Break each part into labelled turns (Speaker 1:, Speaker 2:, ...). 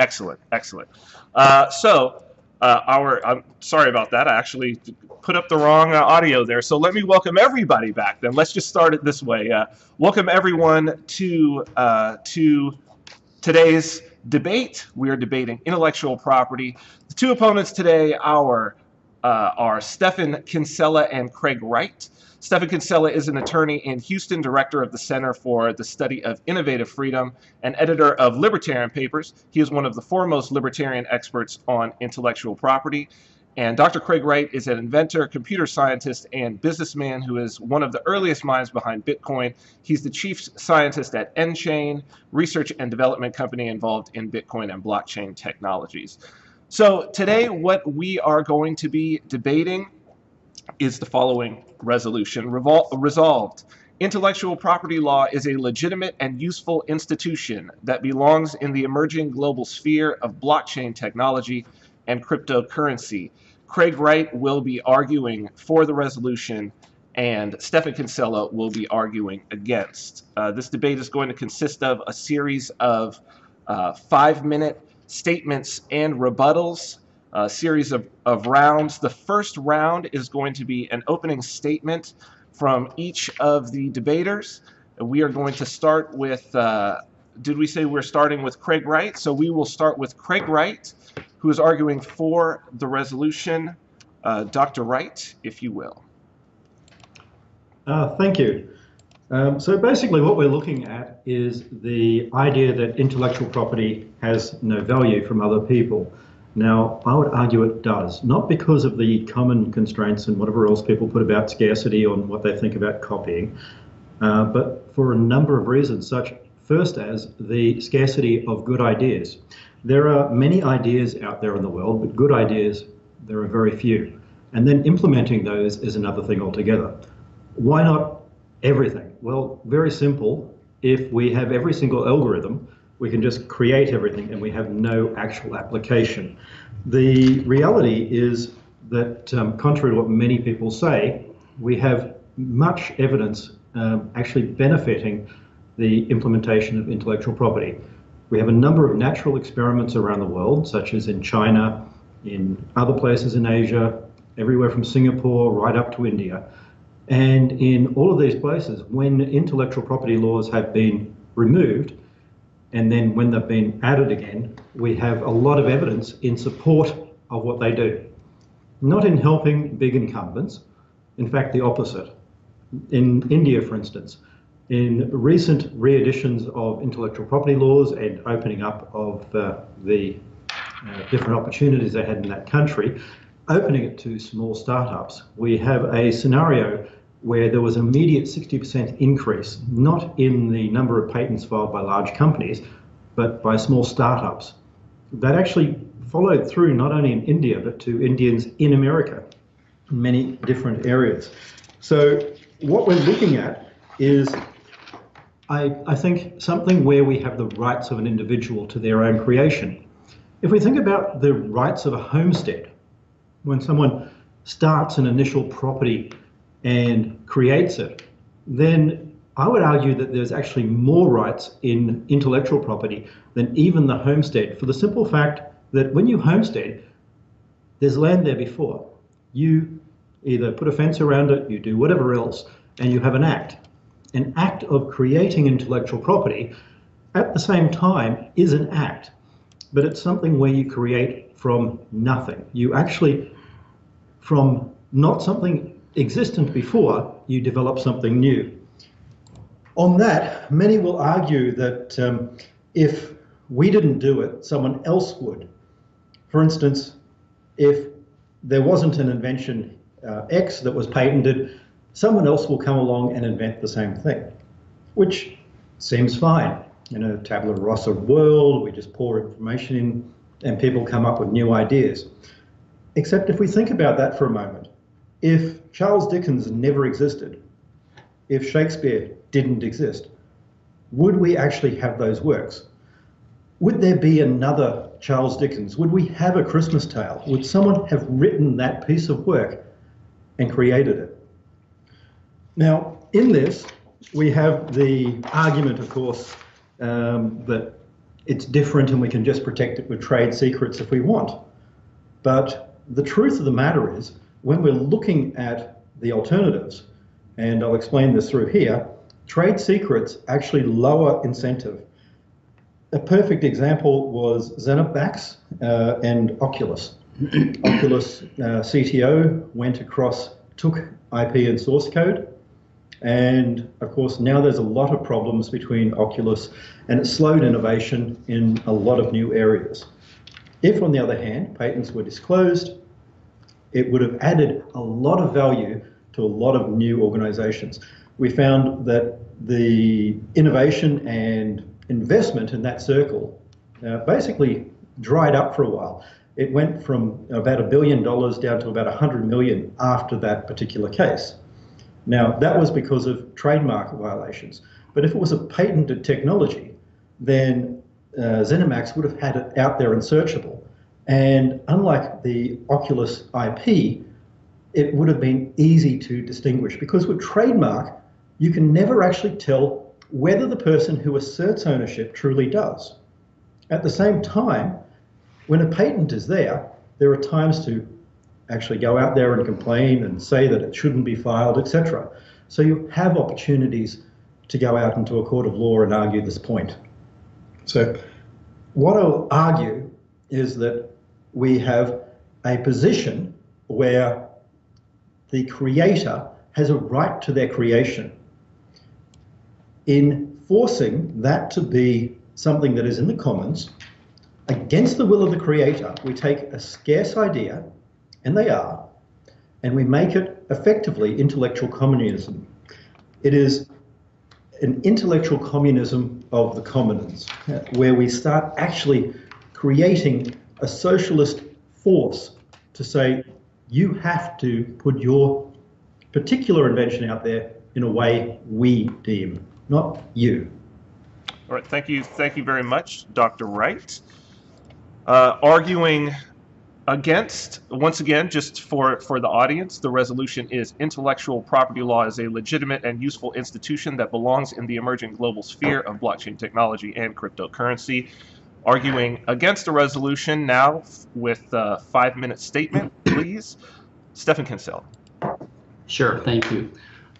Speaker 1: Excellent, excellent. Uh, so, uh, our I'm sorry about that. I actually put up the wrong uh, audio there. So let me welcome everybody back. Then let's just start it this way. Uh, welcome everyone to uh, to today's debate. We are debating intellectual property. The two opponents today are uh, are Stephan Kinsella and Craig Wright. Stephan Kinsella is an attorney in Houston, director of the Center for the Study of Innovative Freedom, and editor of Libertarian Papers. He is one of the foremost libertarian experts on intellectual property. And Dr. Craig Wright is an inventor, computer scientist, and businessman who is one of the earliest minds behind Bitcoin. He's the chief scientist at nChain, research and development company involved in Bitcoin and blockchain technologies. So today, what we are going to be debating is the following resolution Revol resolved. Intellectual property law is a legitimate and useful institution that belongs in the emerging global sphere of blockchain technology and cryptocurrency. Craig Wright will be arguing for the resolution, and Stephan Kinsella will be arguing against. Uh, this debate is going to consist of a series of uh, five minute statements and rebuttals a series of, of rounds. The first round is going to be an opening statement from each of the debaters. We are going to start with, uh, did we say we're starting with Craig Wright? So we will start with Craig Wright, who is arguing for the resolution. Uh, Dr. Wright, if you will.
Speaker 2: Uh, thank you. Um, so basically what we're looking at is the idea that intellectual property has no value from other people. Now, I would argue it does, not because of the common constraints and whatever else people put about scarcity on what they think about copying, uh, but for a number of reasons, such first as the scarcity of good ideas. There are many ideas out there in the world, but good ideas, there are very few. And then implementing those is another thing altogether. Why not everything? Well, very simple. If we have every single algorithm, we can just create everything and we have no actual application. The reality is that, um, contrary to what many people say, we have much evidence um, actually benefiting the implementation of intellectual property. We have a number of natural experiments around the world, such as in China, in other places in Asia, everywhere from Singapore right up to India. And in all of these places, when intellectual property laws have been removed, and then when they've been added again, we have a lot of evidence in support of what they do. Not in helping big incumbents, in fact, the opposite. In India, for instance, in recent re-editions of intellectual property laws and opening up of uh, the uh, different opportunities they had in that country, opening it to small startups, we have a scenario where there was an immediate 60% increase, not in the number of patents filed by large companies, but by small startups. That actually followed through not only in India, but to Indians in America, in many different areas. So what we're looking at is, I, I think, something where we have the rights of an individual to their own creation. If we think about the rights of a homestead, when someone starts an initial property and creates it, then I would argue that there's actually more rights in intellectual property than even the homestead for the simple fact that when you homestead, there's land there before. You either put a fence around it, you do whatever else, and you have an act. An act of creating intellectual property at the same time is an act, but it's something where you create from nothing. You actually, from not something existent before, you develop something new. On that, many will argue that um, if we didn't do it, someone else would. For instance, if there wasn't an invention uh, X that was patented, someone else will come along and invent the same thing, which seems fine. In a tabula rasa world, we just pour information in and people come up with new ideas. Except if we think about that for a moment, if Charles Dickens never existed, if Shakespeare didn't exist, would we actually have those works? Would there be another Charles Dickens? Would we have a Christmas tale? Would someone have written that piece of work and created it? Now, in this, we have the argument, of course, um, that it's different and we can just protect it with trade secrets if we want. But the truth of the matter is, when we're looking at the alternatives, and I'll explain this through here, trade secrets actually lower incentive. A perfect example was ZeniMax uh, and Oculus. Oculus uh, CTO went across, took IP and source code, and of course now there's a lot of problems between Oculus and it slowed innovation in a lot of new areas. If, on the other hand, patents were disclosed, it would have added a lot of value to a lot of new organizations. We found that the innovation and investment in that circle uh, basically dried up for a while. It went from about a billion dollars down to about 100 million after that particular case. Now, that was because of trademark violations. But if it was a patented technology, then uh, ZeniMax would have had it out there and searchable. And unlike the Oculus IP, it would have been easy to distinguish because with trademark, you can never actually tell whether the person who asserts ownership truly does. At the same time, when a patent is there, there are times to actually go out there and complain and say that it shouldn't be filed, etc. So you have opportunities to go out into a court of law and argue this point. So what I'll argue is that we have a position where the creator has a right to their creation. In forcing that to be something that is in the commons, against the will of the creator, we take a scarce idea and they are, and we make it effectively intellectual communism. It is an intellectual communism of the commons, where we start actually creating a socialist force to say you have to put your particular invention out there in a way we deem, not you.
Speaker 1: All right, thank you, thank you very much, Dr. Wright. Uh, arguing against, once again, just for, for the audience, the resolution is intellectual property law is a legitimate and useful institution that belongs in the emerging global sphere of blockchain technology and cryptocurrency. Arguing against the resolution now with a five-minute statement, please, Stephan Kinsella.
Speaker 3: Sure, thank you.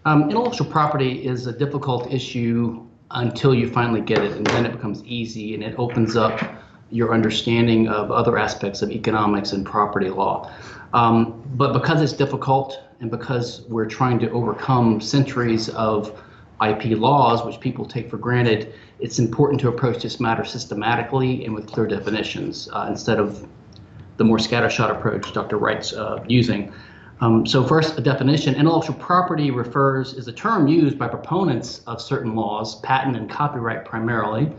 Speaker 3: Um, intellectual property is a difficult issue until you finally get it, and then it becomes easy, and it opens up your understanding of other aspects of economics and property law. Um, but because it's difficult and because we're trying to overcome centuries of IP laws, which people take for granted, it's important to approach this matter systematically and with clear definitions uh, instead of the more scattershot approach Dr. Wright's uh, using. Um, so first, a definition. Intellectual property refers is a term used by proponents of certain laws, patent and copyright primarily,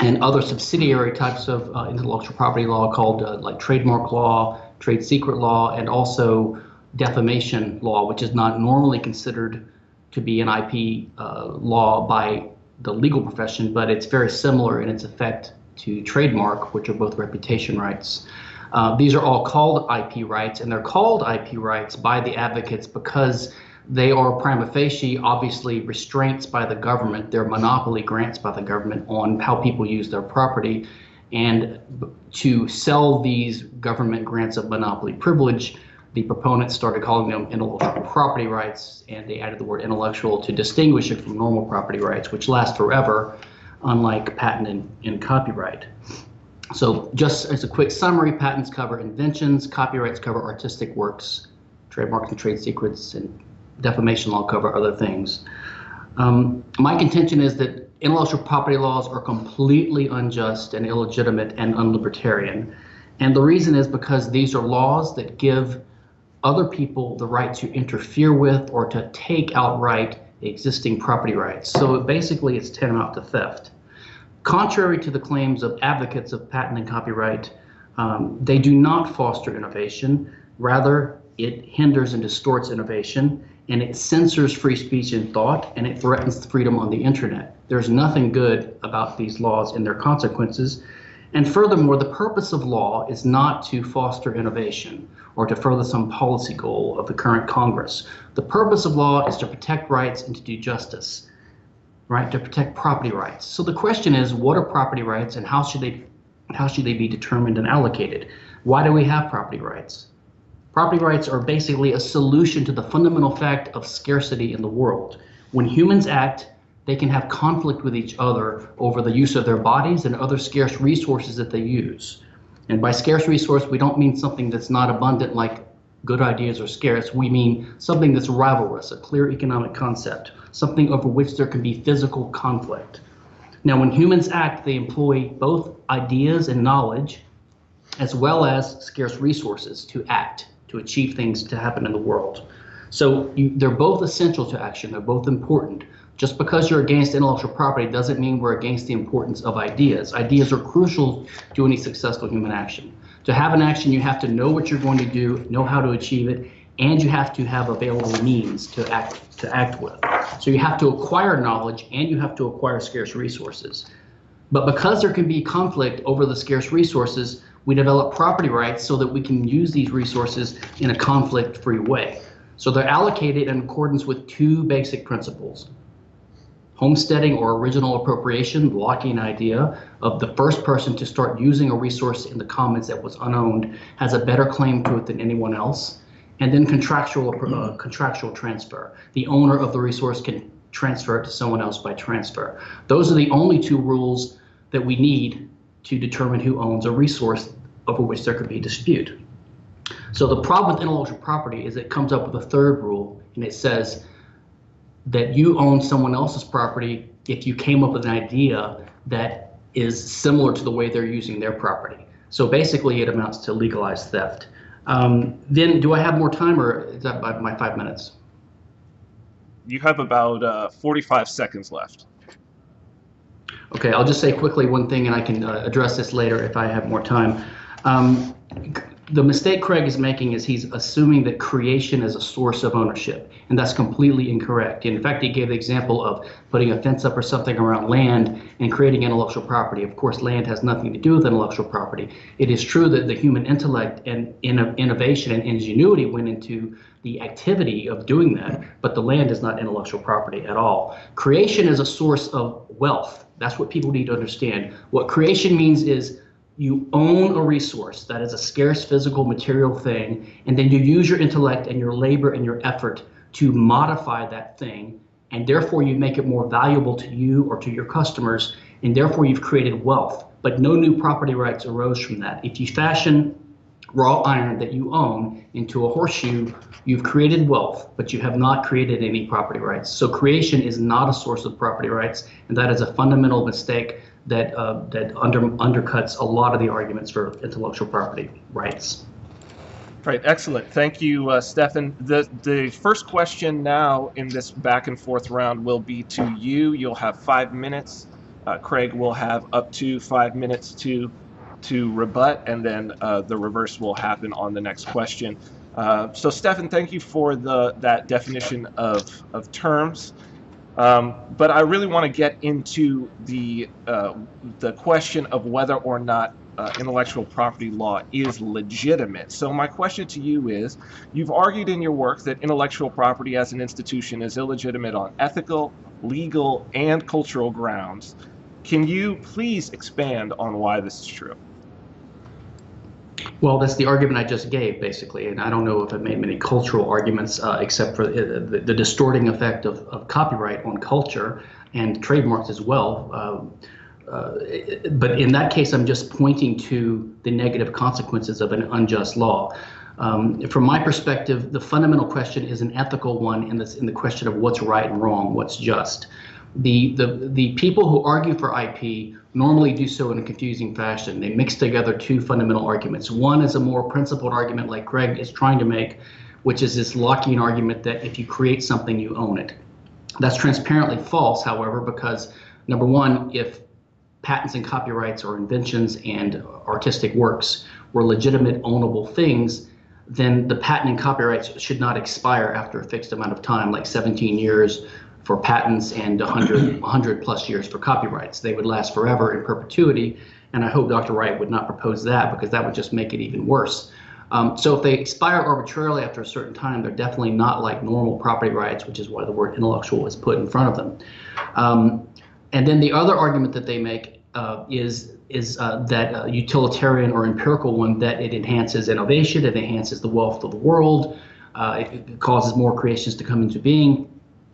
Speaker 3: and other subsidiary types of uh, intellectual property law called uh, like trademark law, trade secret law, and also defamation law, which is not normally considered to be an IP uh, law by the legal profession, but it's very similar in its effect to trademark, which are both reputation rights. Uh, these are all called IP rights, and they're called IP rights by the advocates because they are prima facie obviously restraints by the government, they're monopoly grants by the government on how people use their property. And to sell these government grants of monopoly privilege, the proponents started calling them intellectual property rights, and they added the word intellectual to distinguish it from normal property rights, which last forever, unlike patent and, and copyright. So, just as a quick summary, patents cover inventions, copyrights cover artistic works, trademarks and trade secrets, and defamation law cover other things. Um, my contention is that intellectual property laws are completely unjust and illegitimate and unlibertarian. And the reason is because these are laws that give other people the right to interfere with or to take outright existing property rights. So basically, it's tantamount to theft. Contrary to the claims of advocates of patent and copyright, um, they do not foster innovation. Rather, it hinders and distorts innovation and it censors free speech and thought and it threatens freedom on the internet. There's nothing good about these laws and their consequences. And furthermore, the purpose of law is not to foster innovation or to further some policy goal of the current Congress. The purpose of law is to protect rights and to do justice. right? To protect property rights. So the question is, what are property rights and how should they how should they be determined and allocated? Why do we have property rights? Property rights are basically a solution to the fundamental fact of scarcity in the world. When humans act, they can have conflict with each other over the use of their bodies and other scarce resources that they use. And by scarce resource, we don't mean something that's not abundant like good ideas are scarce. We mean something that's rivalrous, a clear economic concept, something over which there can be physical conflict. Now, when humans act, they employ both ideas and knowledge, as well as scarce resources to act, to achieve things to happen in the world. So you, they're both essential to action, they're both important. Just because you're against intellectual property doesn't mean we're against the importance of ideas. Ideas are crucial to any successful human action. To have an action, you have to know what you're going to do, know how to achieve it, and you have to have available means to act to act with. So you have to acquire knowledge and you have to acquire scarce resources. But because there can be conflict over the scarce resources, we develop property rights so that we can use these resources in a conflict-free way. So they're allocated in accordance with two basic principles. Homesteading or original appropriation, blocking idea of the first person to start using a resource in the commons that was unowned has a better claim to it than anyone else. And then contractual uh, contractual transfer. The owner of the resource can transfer it to someone else by transfer. Those are the only two rules that we need to determine who owns a resource over which there could be dispute. So the problem with intellectual property is it comes up with a third rule, and it says that you own someone else's property if you came up with an idea that is similar to the way they're using their property. So basically, it amounts to legalized theft. Um, then, do I have more time, or is that my five minutes?
Speaker 1: You have about uh, 45 seconds left.
Speaker 3: Okay, I'll just say quickly one thing, and I can uh, address this later if I have more time. Um, the mistake Craig is making is he's assuming that creation is a source of ownership, and that's completely incorrect. In fact, he gave the example of putting a fence up or something around land and creating intellectual property. Of course, land has nothing to do with intellectual property. It is true that the human intellect and innovation and ingenuity went into the activity of doing that, but the land is not intellectual property at all. Creation is a source of wealth. That's what people need to understand. What creation means is you own a resource that is a scarce physical material thing, and then you use your intellect and your labor and your effort to modify that thing, and therefore you make it more valuable to you or to your customers, and therefore you've created wealth. But no new property rights arose from that. If you fashion raw iron that you own into a horseshoe, you've created wealth, but you have not created any property rights. So creation is not a source of property rights, and that is a fundamental mistake that uh, that under, undercuts a lot of the arguments for intellectual property rights.
Speaker 1: Right, excellent. Thank you, uh, Stephan. The the first question now in this back and forth round will be to you. You'll have five minutes. Uh, Craig will have up to five minutes to to rebut, and then uh, the reverse will happen on the next question. Uh, so, Stephan, thank you for the that definition of of terms. Um, but I really want to get into the uh, the question of whether or not uh, intellectual property law is legitimate. So my question to you is, you've argued in your work that intellectual property as an institution is illegitimate on ethical, legal, and cultural grounds. Can you please expand on why this is true?
Speaker 3: Well, that's the argument I just gave, basically, and I don't know if I made many cultural arguments uh, except for the, the, the, distorting effect of, of, copyright on culture and trademarks as well. Uh, uh, but in that case, I'm just pointing to the negative consequences of an unjust law. Um, from my perspective, the fundamental question is an ethical one in, this, in the question of what's right and wrong, what's just. The, the, the people who argue for IP normally do so in a confusing fashion. They mix together two fundamental arguments. One is a more principled argument, like Greg is trying to make, which is this Lockean argument that if you create something, you own it. That's transparently false, however, because number one, if patents and copyrights or inventions and artistic works were legitimate ownable things, then the patent and copyrights should not expire after a fixed amount of time, like 17 years for patents and 100, 100 plus years for copyrights. They would last forever in perpetuity. And I hope Dr. Wright would not propose that because that would just make it even worse. Um, so if they expire arbitrarily after a certain time, they're definitely not like normal property rights, which is why the word intellectual is put in front of them. Um, and then the other argument that they make uh, is is uh, that uh, utilitarian or empirical one that it enhances innovation, it enhances the wealth of the world, uh, it, it causes more creations to come into being.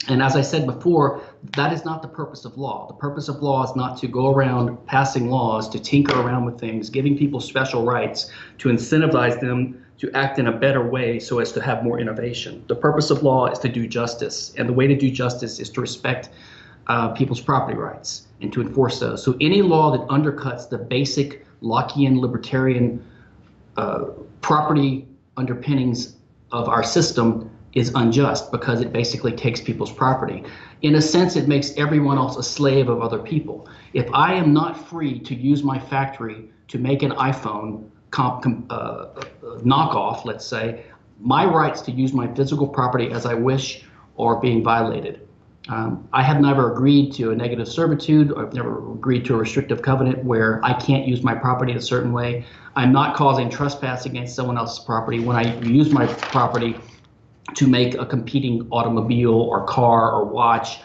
Speaker 3: And as I said before, that is not the purpose of law. The purpose of law is not to go around passing laws, to tinker around with things, giving people special rights, to incentivize them to act in a better way so as to have more innovation. The purpose of law is to do justice. And the way to do justice is to respect uh, people's property rights and to enforce those. So any law that undercuts the basic Lockean libertarian uh, property underpinnings of our system is unjust because it basically takes people's property. In a sense, it makes everyone else a slave of other people. If I am not free to use my factory to make an iPhone comp, uh, knockoff, let's say, my rights to use my physical property as I wish are being violated. Um, I have never agreed to a negative servitude. I've never agreed to a restrictive covenant where I can't use my property a certain way. I'm not causing trespass against someone else's property when I use my property to make a competing automobile or car or watch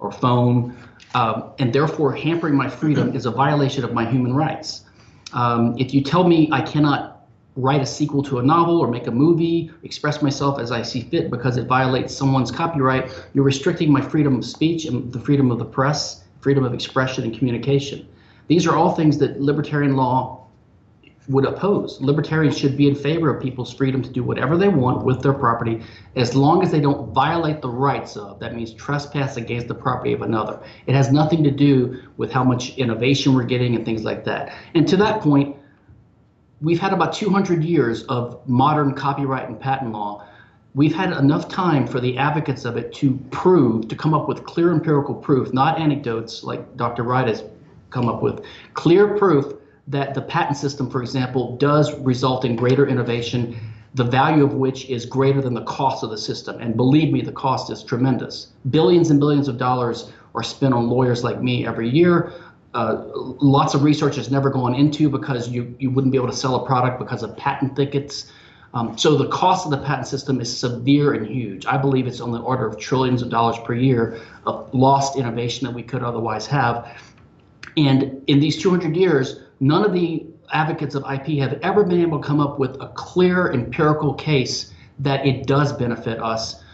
Speaker 3: or phone. Um, and therefore, hampering my freedom is a violation of my human rights. Um, if you tell me I cannot write a sequel to a novel or make a movie, express myself as I see fit because it violates someone's copyright, you're restricting my freedom of speech and the freedom of the press, freedom of expression and communication. These are all things that libertarian law would oppose. Libertarians should be in favor of people's freedom to do whatever they want with their property as long as they don't violate the rights of, that means trespass against the property of another. It has nothing to do with how much innovation we're getting and things like that. And to that point, we've had about 200 years of modern copyright and patent law. We've had enough time for the advocates of it to prove, to come up with clear empirical proof, not anecdotes like Dr. Wright has come up with, clear proof that the patent system, for example, does result in greater innovation, the value of which is greater than the cost of the system. And believe me, the cost is tremendous. Billions and billions of dollars are spent on lawyers like me every year uh, lots of research has never gone into because you, you wouldn't be able to sell a product because of patent thickets. Um, so the cost of the patent system is severe and huge. I believe it's on the order of trillions of dollars per year of lost innovation that we could otherwise have. And in these 200 years, none of the advocates of IP have ever been able to come up with a clear empirical case that it does benefit us,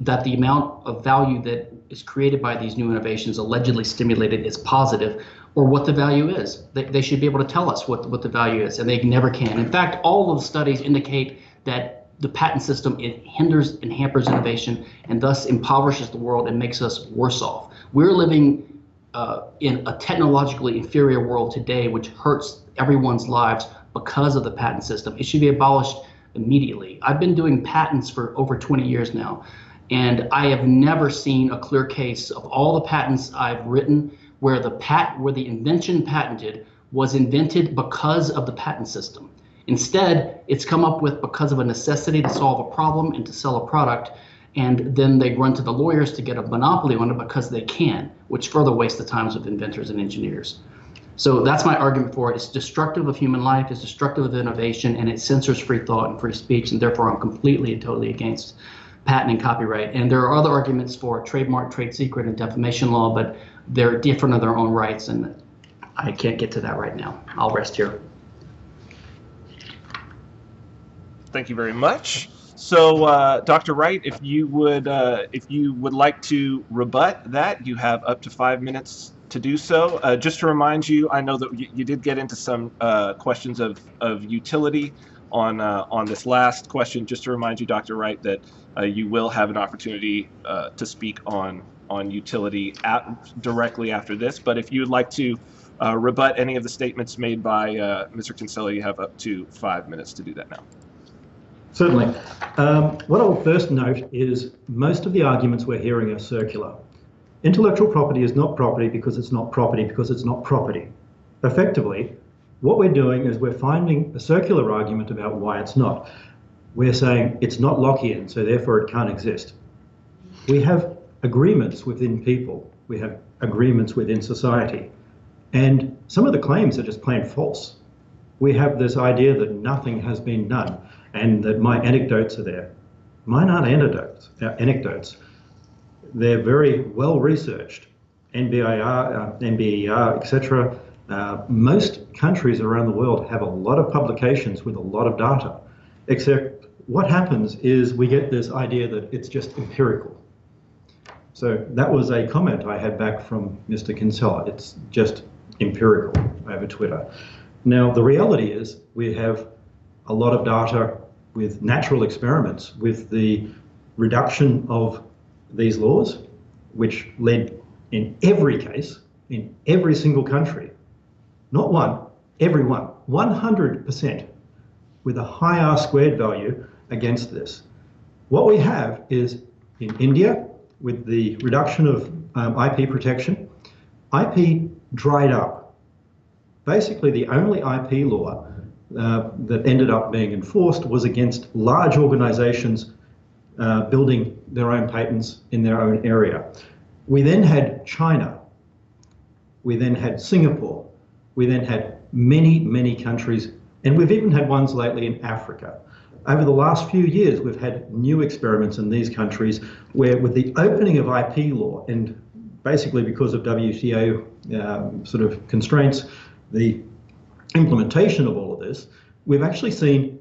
Speaker 3: that the amount of value that is created by these new innovations allegedly stimulated is positive or what the value is. They, they should be able to tell us what, what the value is, and they never can. In fact, all of the studies indicate that the patent system it hinders and hampers innovation and thus impoverishes the world and makes us worse off. We're living uh, in a technologically inferior world today, which hurts everyone's lives because of the patent system. It should be abolished immediately. I've been doing patents for over 20 years now. And I have never seen a clear case of all the patents I've written where the pat where the invention patented was invented because of the patent system. Instead, it's come up with because of a necessity to solve a problem and to sell a product, and then they run to the lawyers to get a monopoly on it because they can, which further wastes the times of inventors and engineers. So that's my argument for it. It's destructive of human life, it's destructive of innovation, and it censors free thought and free speech, and therefore I'm completely and totally against patent and copyright. And there are other arguments for trademark, trade secret, and defamation law, but they're different in their own rights, and I can't get to that right now. I'll rest here.
Speaker 1: Thank you very much. So, uh, Dr. Wright, if you would, uh, if you would like to rebut that, you have up to five minutes to do so. Uh, just to remind you, I know that you, you did get into some uh, questions of, of utility on uh, on this last question. Just to remind you, Dr. Wright, that uh, you will have an opportunity to speak on on utility at, directly after this. But if you would like to rebut any of the statements made by Mr. Kinsella, you have up to five minutes to do that now.
Speaker 2: Certainly. Um, what I will first note is most of the arguments we're hearing are circular. Intellectual property is not property because it's not property because it's not property. Effectively, what we're doing is we're finding a circular argument about why it's not. We're saying it's not Lockean, so therefore it can't exist. We have agreements within people, we have agreements within society, and some of the claims are just plain false. We have this idea that nothing has been done. And that my anecdotes are there. Mine aren't anecdotes. Uh, anecdotes. They're very well researched. NBIR, uh, NBER, etc. Uh, most countries around the world have a lot of publications with a lot of data, except what happens is we get this idea that it's just empirical. So that was a comment I had back from Mr. Kinsella. It's just empirical over Twitter. Now, the reality is we have a lot of data with natural experiments with the reduction of these laws, which led in every case, in every single country, not one, every one, 100% with a high R squared value against this. What we have is in India, with the reduction of um, IP protection, IP dried up. Basically, the only IP law uh, that ended up being enforced was against large organizations uh, building their own patents in their own area. We then had China. We then had Singapore. We then had many, many countries, and we've even had ones lately in Africa. Over the last few years, we've had new experiments in these countries where, with the opening of IP law, and basically because of WTO um, sort of constraints, the implementation of all we've actually seen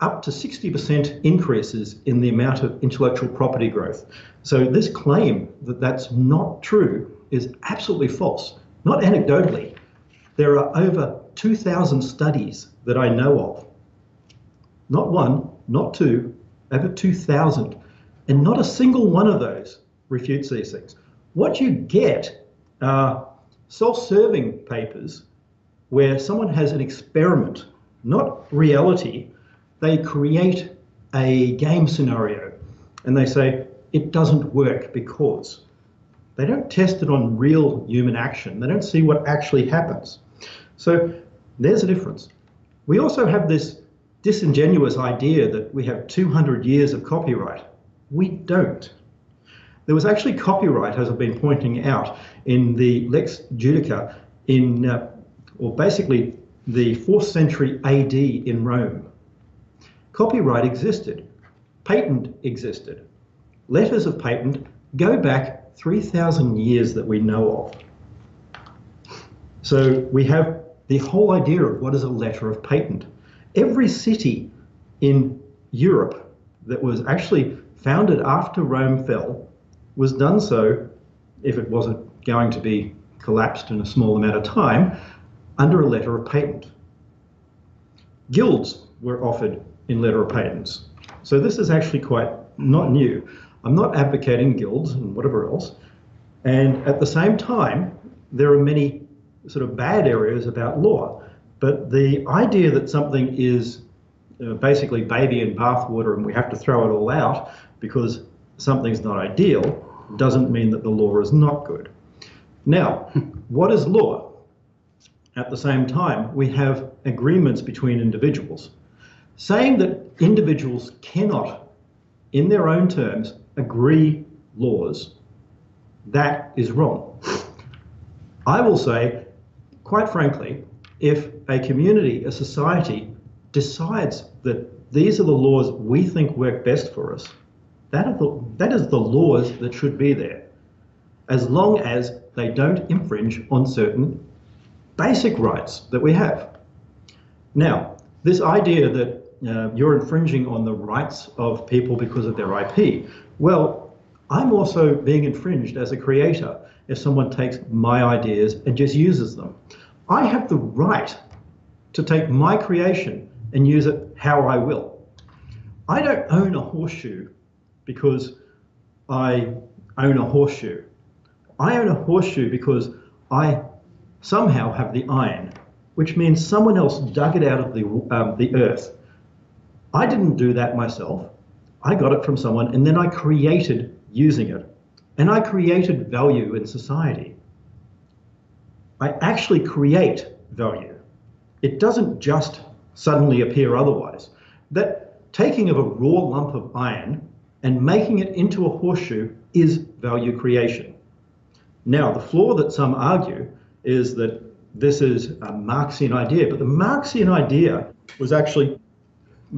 Speaker 2: up to 60% increases in the amount of intellectual property growth. So this claim that that's not true is absolutely false. Not anecdotally. There are over 2,000 studies that I know of. Not one, not two, over 2,000. And not a single one of those refutes these things. What you get are self-serving papers where someone has an experiment, not reality. They create a game scenario and they say, it doesn't work because they don't test it on real human action. They don't see what actually happens. So there's a difference. We also have this disingenuous idea that we have 200 years of copyright. We don't. There was actually copyright, as I've been pointing out, in the Lex Judica in, uh, or basically the 4th century AD in Rome. Copyright existed. Patent existed. Letters of patent go back 3,000 years that we know of. So we have the whole idea of what is a letter of patent. Every city in Europe that was actually founded after Rome fell was done so, if it wasn't going to be collapsed in a small amount of time, under a letter of patent. Guilds were offered in letter of patents. So this is actually quite not new. I'm not advocating guilds and whatever else. And at the same time, there are many sort of bad areas about law. But the idea that something is uh, basically baby and bathwater and we have to throw it all out because something's not ideal doesn't mean that the law is not good. Now, what is law? At the same time, we have agreements between individuals. Saying that individuals cannot, in their own terms, agree laws, that is wrong. I will say, quite frankly, if a community, a society, decides that these are the laws we think work best for us, that, the, that is the laws that should be there, as long as they don't infringe on certain basic rights that we have. Now, this idea that uh, you're infringing on the rights of people because of their IP, well, I'm also being infringed as a creator if someone takes my ideas and just uses them. I have the right to take my creation and use it how I will. I don't own a horseshoe because I own a horseshoe. I own a horseshoe because I somehow have the iron, which means someone else dug it out of the, um, the earth. I didn't do that myself. I got it from someone and then I created using it. And I created value in society. I actually create value. It doesn't just suddenly appear otherwise. That taking of a raw lump of iron and making it into a horseshoe is value creation. Now, the flaw that some argue is that this is a Marxian idea, but the Marxian idea was actually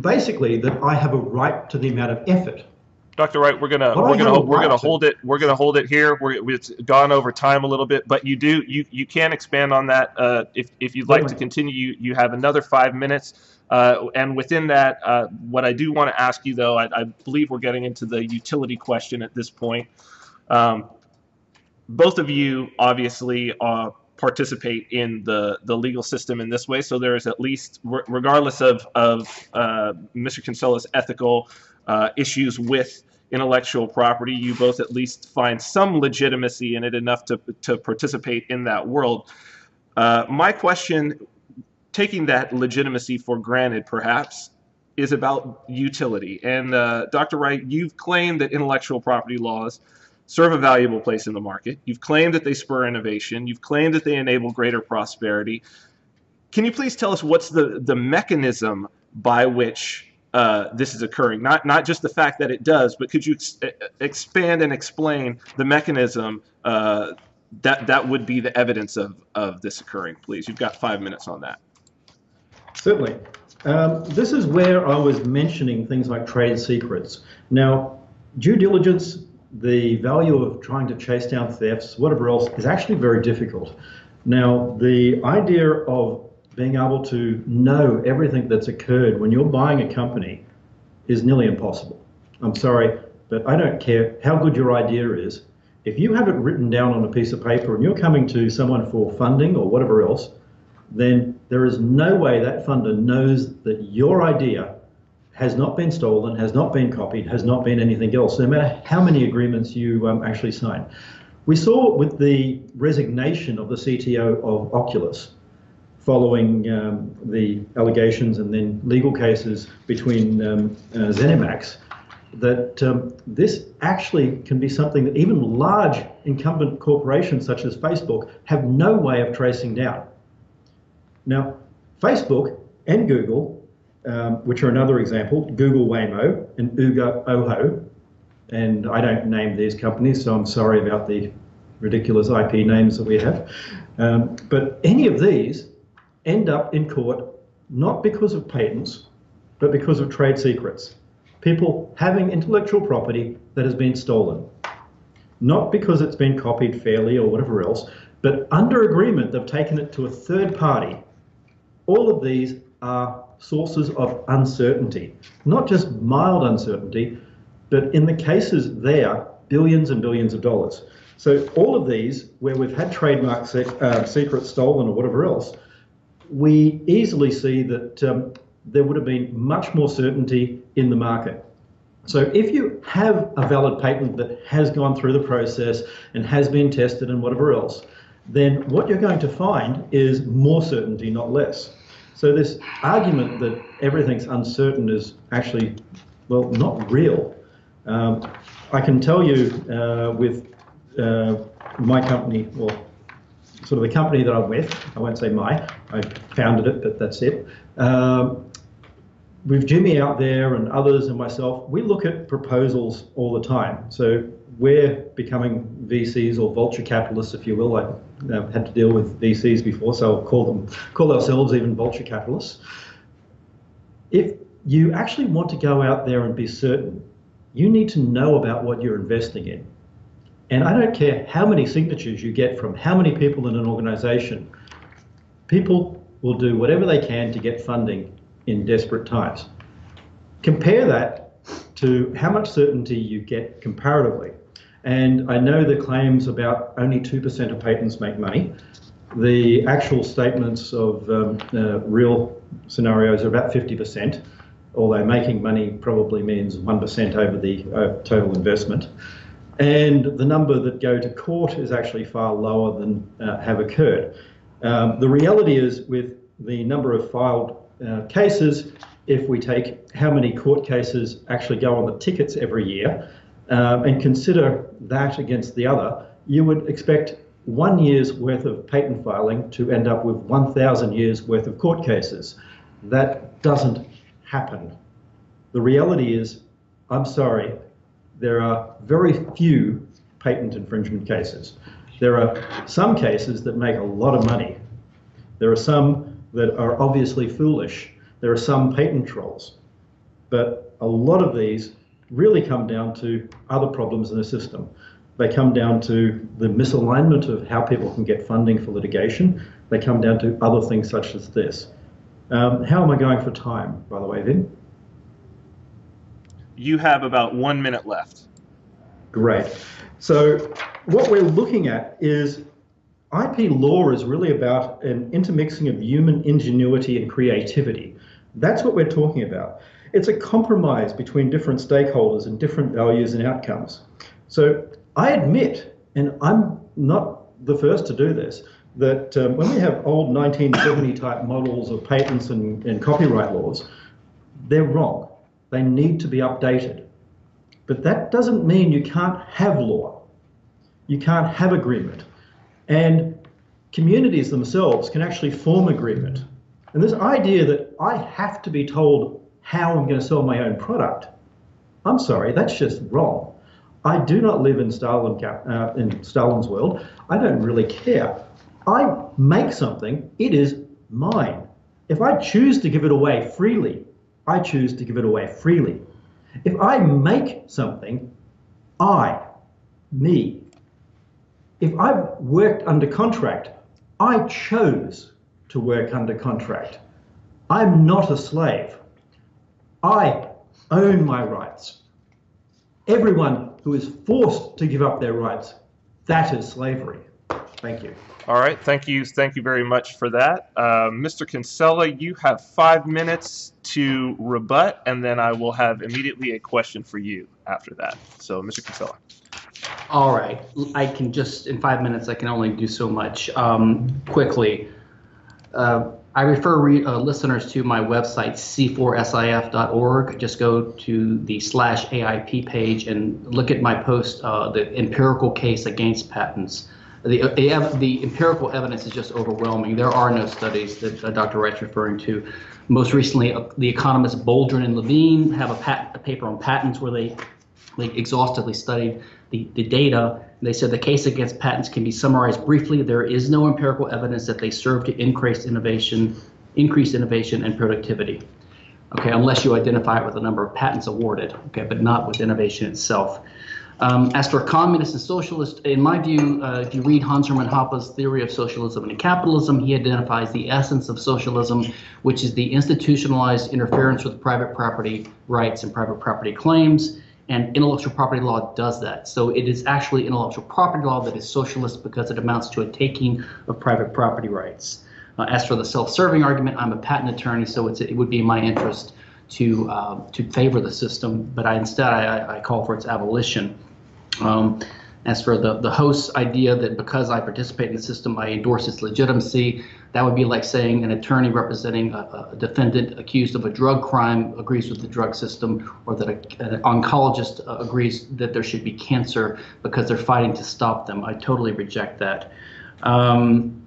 Speaker 2: basically that I have a right to the amount of effort.
Speaker 1: Dr. Wright, we're gonna
Speaker 2: I
Speaker 1: we're gonna we're gonna hold it we're gonna hold it here. We're it's gone over time a little bit, but you do you you can expand on that uh, if if you'd like to continue. You you have another five minutes, uh, and within that, uh, what I do want to ask you though, I, I believe we're getting into the utility question at this point. Um, both of you obviously uh, participate in the, the legal system in this way, so there is at least, regardless of, of uh, Mr. Kinsella's ethical uh, issues with intellectual property, you both at least find some legitimacy in it enough to, to participate in that world. Uh, my question, taking that legitimacy for granted perhaps, is about utility. And uh, Dr. Wright, you've claimed that intellectual property laws serve a valuable place in the market. You've claimed that they spur innovation. You've claimed that they enable greater prosperity. Can you please tell us what's the, the mechanism by which uh, this is occurring? Not, not just the fact that it does, but could you ex- expand and explain the mechanism uh, that, that would be the evidence of, of this occurring, please? You've got five minutes on that.
Speaker 2: Certainly. Um, this is where I was mentioning things like trade secrets. Now, due diligence, the value of trying to chase down thefts, whatever else, is actually very difficult. Now, the idea of being able to know everything that's occurred when you're buying a company is nearly impossible. I'm sorry, but I don't care how good your idea is. If you have it written down on a piece of paper and you're coming to someone for funding or whatever else, then there is no way that funder knows that your idea has not been stolen, has not been copied, has not been anything else, no matter how many agreements you um, actually sign. We saw with the resignation of the CTO of Oculus following um, the allegations and then legal cases between um, uh, ZeniMax that um, this actually can be something that even large incumbent corporations such as Facebook have no way of tracing down. Now, Facebook and Google, um, which are another example, Google Waymo and Uber Otto, and I don't name these companies, so I'm sorry about the ridiculous IP names that we have. Um, but any of these end up in court not because of patents, but because of trade secrets. People having intellectual property that has been stolen. Not because it's been copied fairly or whatever else, but under agreement, they've taken it to a third party. All of these are sources of uncertainty, not just mild uncertainty, but in the cases there, billions and billions of dollars. So all of these, where we've had trademark sec- uh, secrets stolen or whatever else, we easily see that um, there would have been much more certainty in the market. So if you have a valid patent that has gone through the process and has been tested and whatever else, then what you're going to find is more certainty, not less. So this argument that everything's uncertain is actually, well, not real. Um, I can tell you uh, with uh, my company, or sort of the company that I'm with, I won't say my, I founded it, but that's it. Um, with Jimmy out there and others and myself, we look at proposals all the time. So we're becoming VCs or vulture capitalists, if you will. I've uh, had to deal with VCs before, so I'll call them, call ourselves even vulture capitalists. If you actually want to go out there and be certain, you need to know about what you're investing in. And I don't care how many signatures you get from how many people in an organization, people will do whatever they can to get funding in desperate times. Compare that to how much certainty you get comparatively. And I know the claims about only 2% of patents make money. The actual statements of um, uh, real scenarios are about 50%, although making money probably means 1% over the uh, total investment. And the number that go to court is actually far lower than uh, have occurred. Um, the reality is, with the number of filed uh, cases, if we take how many court cases actually go on the tickets every year um, and consider that against the other, you would expect one year's worth of patent filing to end up with 1,000 years worth of court cases. That doesn't happen. The reality is, I'm sorry, there are very few patent infringement cases. There are some cases that make a lot of money. There are some that are obviously foolish. There are some patent trolls. But a lot of these really come down to other problems in the system. They come down to the misalignment of how people can get funding for litigation. They come down to other things such as this. Um, how am I going for time, by the way, Vin?
Speaker 1: You have about one minute left.
Speaker 2: Great. So what we're looking at is IP law is really about an intermixing of human ingenuity and creativity. That's what we're talking about. It's a compromise between different stakeholders and different values and outcomes. So I admit, and I'm not the first to do this, that um, when we have old 1970 type models of patents and, and copyright laws, they're wrong. They need to be updated. But that doesn't mean you can't have law. You can't have agreement. And communities themselves can actually form agreement. And this idea that I have to be told how I'm going to sell my own product, I'm sorry, that's just wrong. I do not live in, Stalin, uh, in Stalin's world. I don't really care. I make something, it is mine. If I choose to give it away freely, I choose to give it away freely. If I make something, I, me, if I've worked under contract, I chose to work under contract. I'm not a slave. I own my rights. Everyone who is forced to give up their rights, that is slavery. Thank you.
Speaker 1: All right, thank you, thank you very much for that. Uh, Mr. Kinsella, you have five minutes to rebut, and then I will have immediately a question for you after that. So, Mr. Kinsella.
Speaker 3: All right, I can just, in five minutes, I can only do so much. Um, quickly, uh, I refer re- uh, listeners to my website, c4sif.org. Just go to the slash AIP page and look at my post, uh, the empirical case against patents. The, the, the, empirical evidence is just overwhelming. There are no studies that uh, Dr. Wright's referring to. Most recently, uh, the economists Boldrin and Levine have a, pat- a paper on patents where they, they exhaustively studied the, the data. They said the case against patents can be summarized briefly. There is no empirical evidence that they serve to increase innovation, increase innovation and productivity. Okay, unless you identify it with the number of patents awarded. Okay, but not with innovation itself. Um, as for communist and socialist, in my view, uh, if you read Hans Hermann Hoppe's theory of socialism and capitalism, he identifies the essence of socialism, which is the institutionalized interference with private property rights and private property claims and intellectual property law does that. So it is actually intellectual property law that is socialist because it amounts to a taking of private property rights. Uh, as for the self-serving argument, I'm a patent attorney, so it would be in my interest to uh, to favor the system, but I instead I, I call for its abolition. Um, as for the, the host's idea that because I participate in the system, I endorse its legitimacy, that would be like saying an attorney representing a, a defendant accused of a drug crime agrees with the drug system, or that a, an oncologist uh, agrees that there should be cancer because they're fighting to stop them. I totally reject that. Um,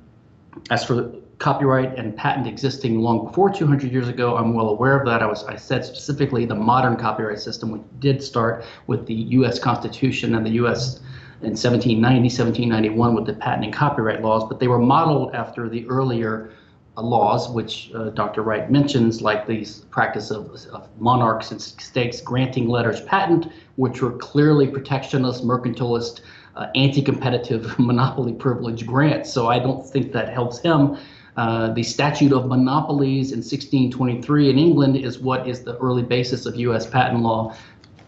Speaker 3: as for copyright and patent existing long before 200 years ago. I'm well aware of that. I was I said specifically the modern copyright system, which did start with the U.S. Constitution and the U.S in 1790, 1791 with the patent and copyright laws, but they were modeled after the earlier uh, laws, which uh, Dr. Wright mentions, like the practice of, of, monarchs and states granting letters patent, which were clearly protectionist, mercantilist, uh, anti-competitive monopoly privilege grants. So I don't think that helps him. Uh, the statute of monopolies in 1623 in England is what is the early basis of U.S. patent law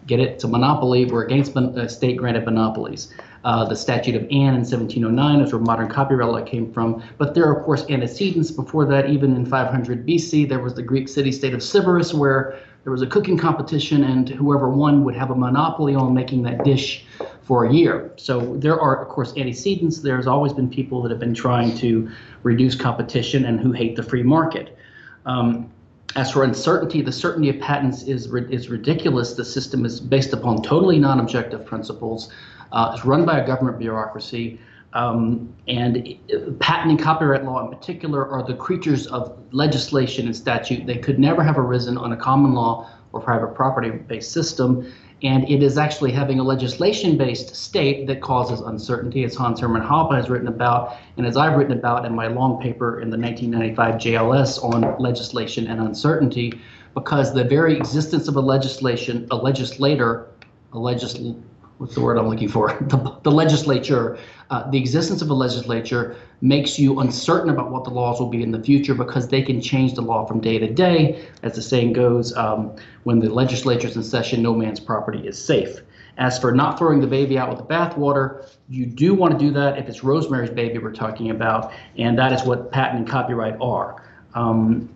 Speaker 3: get it? It's a monopoly. We're against uh, state granted monopolies. Uh, the Statute of Anne in 1709 is where modern copyright law came from. But there are, of course, antecedents before that. Even in 500 BC, there was the Greek city state of Sybaris, where there was a cooking competition, and whoever won would have a monopoly on making that dish for a year. So there are, of course, antecedents. There's always been people that have been trying to reduce competition and who hate the free market. Um, as for uncertainty, the certainty of patents is is ridiculous. The system is based upon totally non-objective principles. Uh, it's run by a government bureaucracy, um, and it, patent and copyright law in particular are the creatures of legislation and statute. They could never have arisen on a common law or private property-based system. And it is actually having a legislation based state that causes uncertainty, as Hans Hermann Hoppe has written about, and as I've written about in my long paper in the 1995 JLS on legislation and uncertainty, because the very existence of a legislation, a legislator, a legisl, what's the word I'm looking for? The, the legislature, uh, the existence of a legislature makes you uncertain about what the laws will be in the future because they can change the law from day to day. As the saying goes, um, when the legislature's in session, no man's property is safe. As for not throwing the baby out with the bathwater, you do want to do that if it's Rosemary's baby we're talking about, and that is what patent and copyright are. Um,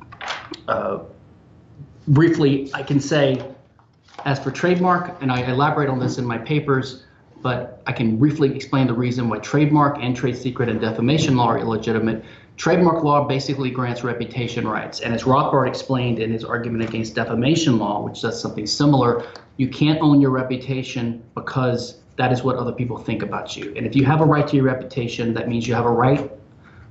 Speaker 3: uh, briefly, I can say, as for trademark, and I elaborate on this in my papers, but I can briefly explain the reason why trademark and trade secret and defamation law are illegitimate. Trademark law basically grants reputation rights, and as Rothbard explained in his argument against defamation law, which does something similar, you can't own your reputation because that is what other people think about you. And if you have a right to your reputation, that means you have a right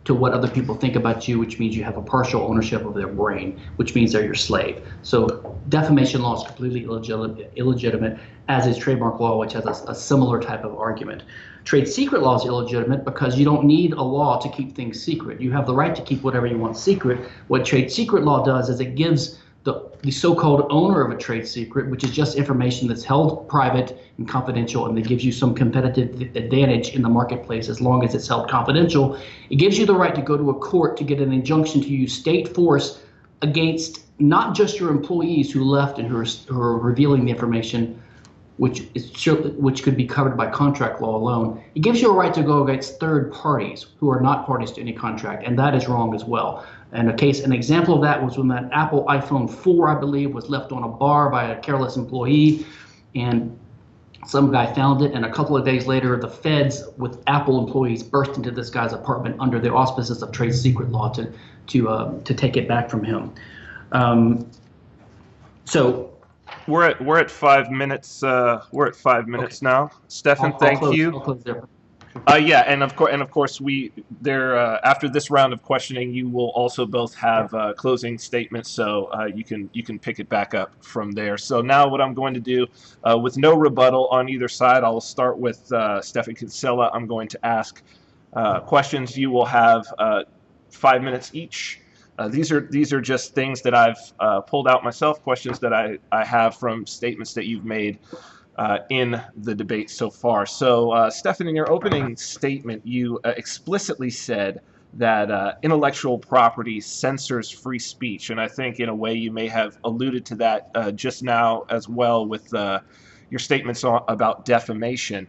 Speaker 3: to what other people think about you, which means you have a partial ownership of their brain, which means they're your slave. So defamation law is completely illegitimate, illegitimate as is trademark law, which has a, a similar type of argument. Trade secret law is illegitimate because you don't need a law to keep things secret. You have the right to keep whatever you want secret. What trade secret law does is it gives the, the so-called owner of a trade secret, which is just information that's held private and confidential and that gives you some competitive advantage in the marketplace as long as it's held confidential, it gives you the right to go to a court to get an injunction to use state force against not just your employees who left and who are, who are revealing the information, which is which could be covered by contract law alone. It gives you a right to go against third parties who are not parties to any contract, and that is wrong as well. And a case, an example of that was when that Apple iPhone 4, I believe, was left on a bar by a careless employee, and some guy found it, and a couple of days later, the feds with Apple employees burst into this guy's apartment under the auspices of trade secret law to to uh, to take it back from him. Um, so
Speaker 1: we're at we're at five minutes. Uh, we're at five minutes okay. now.
Speaker 3: Stephan,
Speaker 1: thank
Speaker 3: I'll close,
Speaker 1: you. Uh, yeah, and of course, and of course, we there uh, after this round of questioning, you will also both have uh, closing statements, so uh, you can you can pick it back up from there. So now, what I'm going to do, uh, with no rebuttal on either side, I'll start with uh, Stephan Kinsella. I'm going to ask questions. You will have five minutes each. these are these are just things that I've pulled out myself, questions that I, I have from statements that you've made uh, in the debate so far. So, uh, Stephan, in your opening statement, you uh, explicitly said that uh, intellectual property censors free speech, and I think in a way you may have alluded to that uh, just now as well with uh, your statements on, about defamation.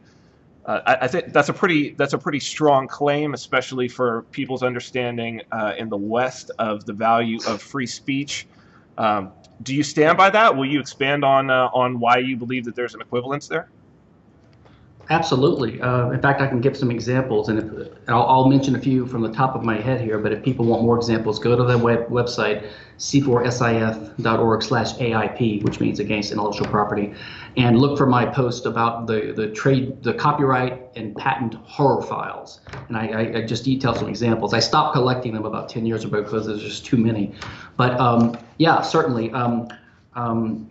Speaker 1: I, I, think that's a pretty that's a pretty strong claim, especially for people's understanding in the West of the value of free speech. Um, do you stand by that? Will you expand on uh, on why you believe that there's an equivalence there?
Speaker 3: Absolutely. Uh, in fact, I can give some examples, and if, I'll, I'll, mention a few from the top of my head here. But if people want more examples, go to the web, website c4sif.org/aip, which means against intellectual property, and look for my post about the the trade, the copyright and patent horror files. And I, I, just detail some examples. I stopped collecting them about 10 years ago because there's just too many. But um, yeah, certainly. Um, um,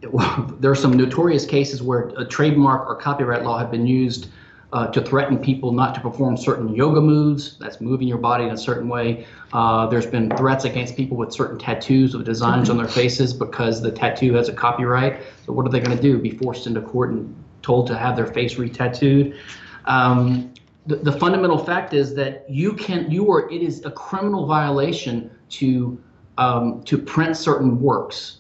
Speaker 3: there are some notorious cases where a trademark or copyright law have been used uh, to threaten people not to perform certain yoga moves. That's moving your body in a certain way. Uh, there's been threats against people with certain tattoos with designs on their faces because the tattoo has a copyright. So what are they going to do? Be forced into court and told to have their face re-tattooed? Um, the, the fundamental fact is that you can you are it is a criminal violation to um, to print certain works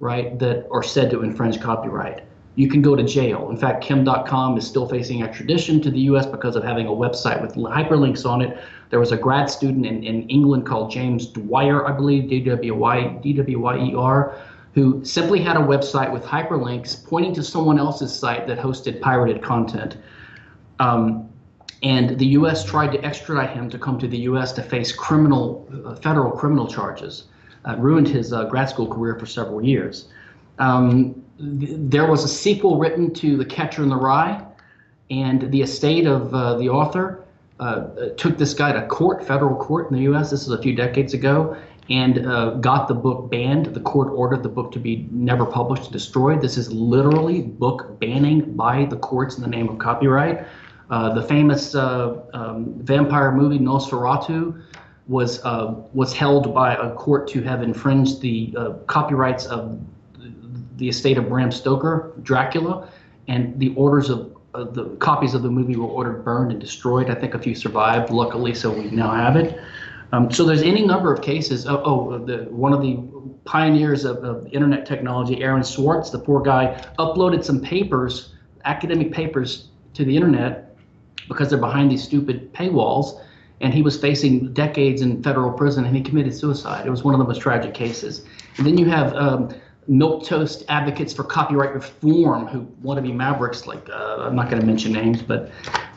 Speaker 3: right, that are said to infringe copyright. You can go to jail. In fact, Kim Dotcom is still facing extradition to the US because of having a website with hyperlinks on it. There was a grad student in, in England called James Dwyer, I believe, D-W-Y, D-W-Y-E-R, who simply had a website with hyperlinks pointing to someone else's site that hosted pirated content. Um, and the U.S. tried to extradite him to come to the U.S. to face criminal, uh, federal criminal charges uh, ruined his uh, grad school career for several years. Um, th- there was a sequel written to The Catcher in the Rye, and the estate of uh, the author uh, took this guy to court, federal court in the U.S. This is a few decades ago, and uh, got the book banned. The court ordered the book to be never published destroyed. This is literally book banning by the courts in the name of copyright. Uh, the famous um, vampire movie Nosferatu was uh, was held by a court to have infringed the uh, copyrights of the estate of Bram Stoker, Dracula, and the orders of uh, the copies of the movie were ordered burned and destroyed. I think a few survived, luckily, so we now have it. Um, so there's any number of cases. Oh, oh the, one of the pioneers of, of internet technology, Aaron Swartz, the poor guy, uploaded some papers, academic papers, to the internet because they're behind these stupid paywalls. And he was facing decades in federal prison, and he committed suicide. It was one of the most tragic cases. And then you have um, milk toast advocates for copyright reform who want to be mavericks. Like uh, I'm not going to mention names, but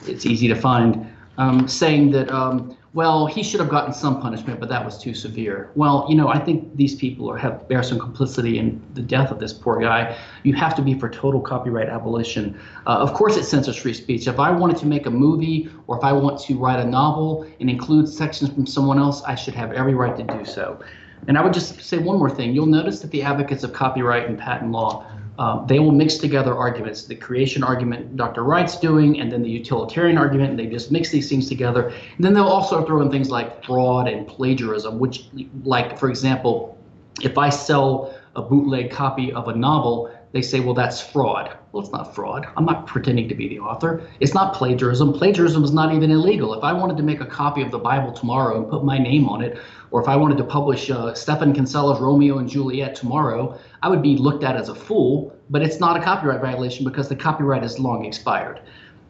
Speaker 3: it's easy to find, um, saying that um, well, he should have gotten some punishment, but that was too severe. Well, you know, I think these people are, have bear some complicity in the death of this poor guy. You have to be for total copyright abolition. Uh, of course, it censors free speech. If I wanted to make a movie or if I want to write a novel and include sections from someone else, I should have every right to do so. And I would just say one more thing. You'll notice that the advocates of copyright and patent law um, they will mix together arguments, the creation argument Dr. Wright's doing, and then the utilitarian argument, and they just mix these things together. And then they'll also throw in things like fraud and plagiarism, which, like, for example, if I sell a bootleg copy of a novel, they say, well, that's fraud. Well, it's not fraud. I'm not pretending to be the author. It's not plagiarism. Plagiarism is not even illegal. If I wanted to make a copy of the Bible tomorrow and put my name on it, or if I wanted to publish uh, Stephan Kinsella's Romeo and Juliet tomorrow, I would be looked at as a fool, but it's not a copyright violation because the copyright is long expired.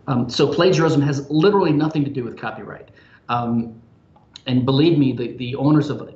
Speaker 3: Um, so plagiarism has literally nothing to do with copyright. Um, and believe me, the, the owners of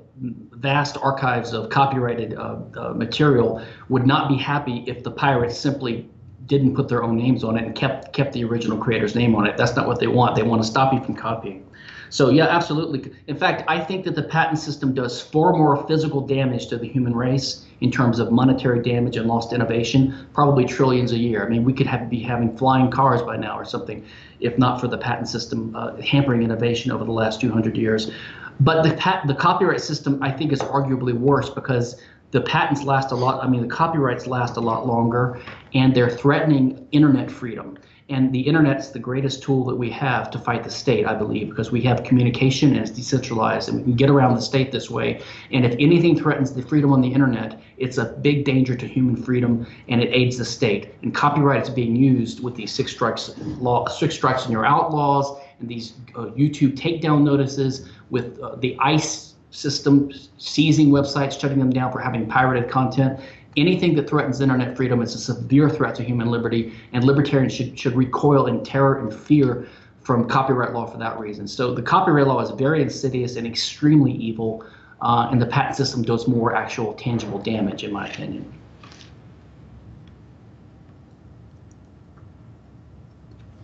Speaker 3: vast archives of copyrighted uh, uh, material would not be happy if the pirates simply didn't put their own names on it and kept kept the original creator's name on it. That's not what they want. They want to stop you from copying. So yeah, absolutely. In fact, I think that the patent system does far more physical damage to the human race in terms of monetary damage and lost innovation, probably trillions a year. I mean, we could have, be having flying cars by now or something, if not for the patent system uh, hampering innovation over the last 200 years. But the pat- the copyright system, I think, is arguably worse because the patents last a lot. I mean, the copyrights last a lot longer, and they're threatening internet freedom. And the internet's the greatest tool that we have to fight the state, I believe, because we have communication and it's decentralized and we can get around the state this way. And if anything threatens the freedom on the internet, it's a big danger to human freedom and it aids the state. And copyright is being used with these six strikes law, six strikes and you're outlaws and these uh, YouTube takedown notices with uh, the ICE system seizing websites, shutting them down for having pirated content anything that threatens internet freedom is a severe threat to human liberty, and libertarians should, should recoil in terror and fear from copyright law for that reason. So the copyright law is very insidious and extremely evil, uh, and the patent system does more actual tangible damage, in my opinion.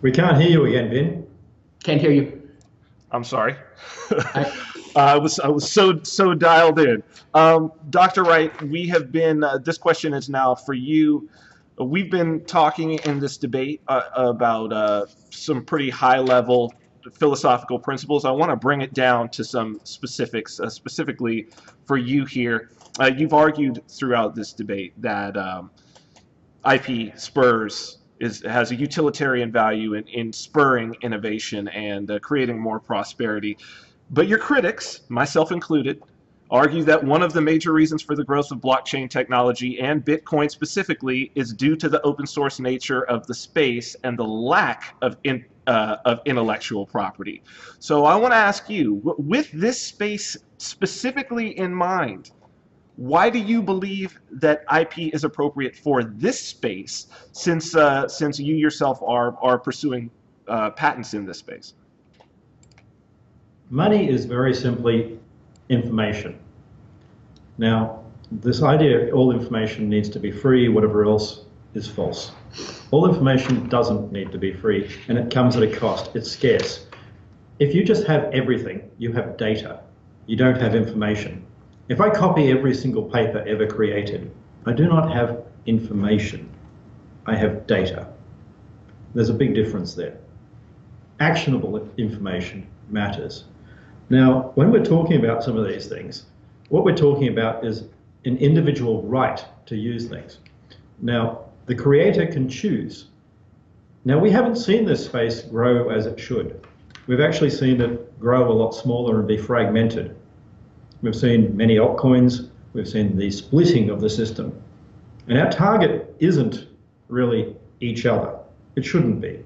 Speaker 2: We can't hear you again, Ben.
Speaker 3: Can't hear you.
Speaker 1: I'm sorry. I, I was I was so so dialed in. Um, Dr. Wright, we have been. Uh, this question is now for you. We've been talking in this debate uh, about uh, some pretty high level philosophical principles. I want to bring it down to some specifics, uh, specifically for you here. Uh, you've argued throughout this debate that um, IP spurs is, has a utilitarian value in, in spurring innovation and uh, creating more prosperity. But your critics, myself included, argue that one of the major reasons for the growth of blockchain technology and Bitcoin specifically is due to the open source nature of the space and the lack of in, uh, of intellectual property. So I want to ask you, with this space specifically in mind, why do you believe that IP is appropriate for this space, since uh, since you yourself are are pursuing uh, patents in this space?
Speaker 2: Money is very simply information. Now, this idea all information needs to be free, whatever else is false. All information doesn't need to be free, and it comes at a cost. It's scarce. If you just have everything, you have data. You don't have information. If I copy every single paper ever created, I do not have information. I have data. There's a big difference there. Actionable information matters. Now, when we're talking about some of these things, what we're talking about is an individual right to use things. Now, the creator can choose. Now, we haven't seen this space grow as it should. We've actually seen it grow a lot smaller and be fragmented. We've seen many altcoins, we've seen the splitting of the system. And our target isn't really each other. It shouldn't be.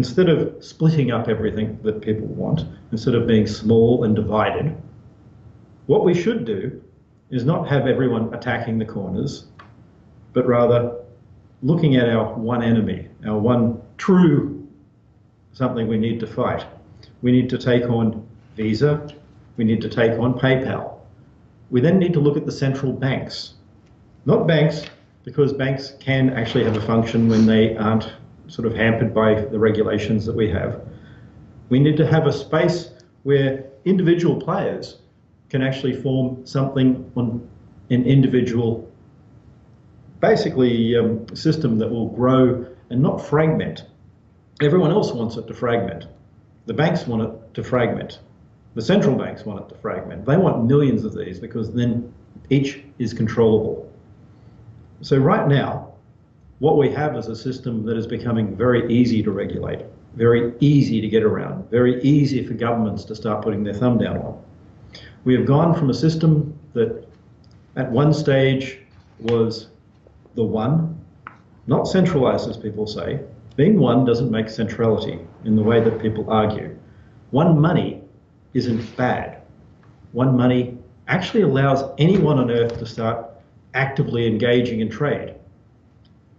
Speaker 2: Instead of splitting up everything that people want, instead of being small and divided, what we should do is not have everyone attacking the corners, but rather looking at our one enemy, our one true something we need to fight. We need to take on Visa, we need to take on PayPal. We then need to look at the central banks. Not banks, because banks can actually have a function when they aren't sort of hampered by the regulations that we have. We need to have a space where individual players can actually form something on an individual, basically um, system that will grow and not fragment. Everyone else wants it to fragment. The banks want it to fragment. The central banks want it to fragment. They want millions of these because then each is controllable. So right now, what we have is a system that is becoming very easy to regulate, very easy to get around, very easy for governments to start putting their thumb down on. We have gone from a system that at one stage was the one, not centralized as people say. Being one doesn't make centrality in the way that people argue. One money isn't bad. One money actually allows anyone on earth to start actively engaging in trade.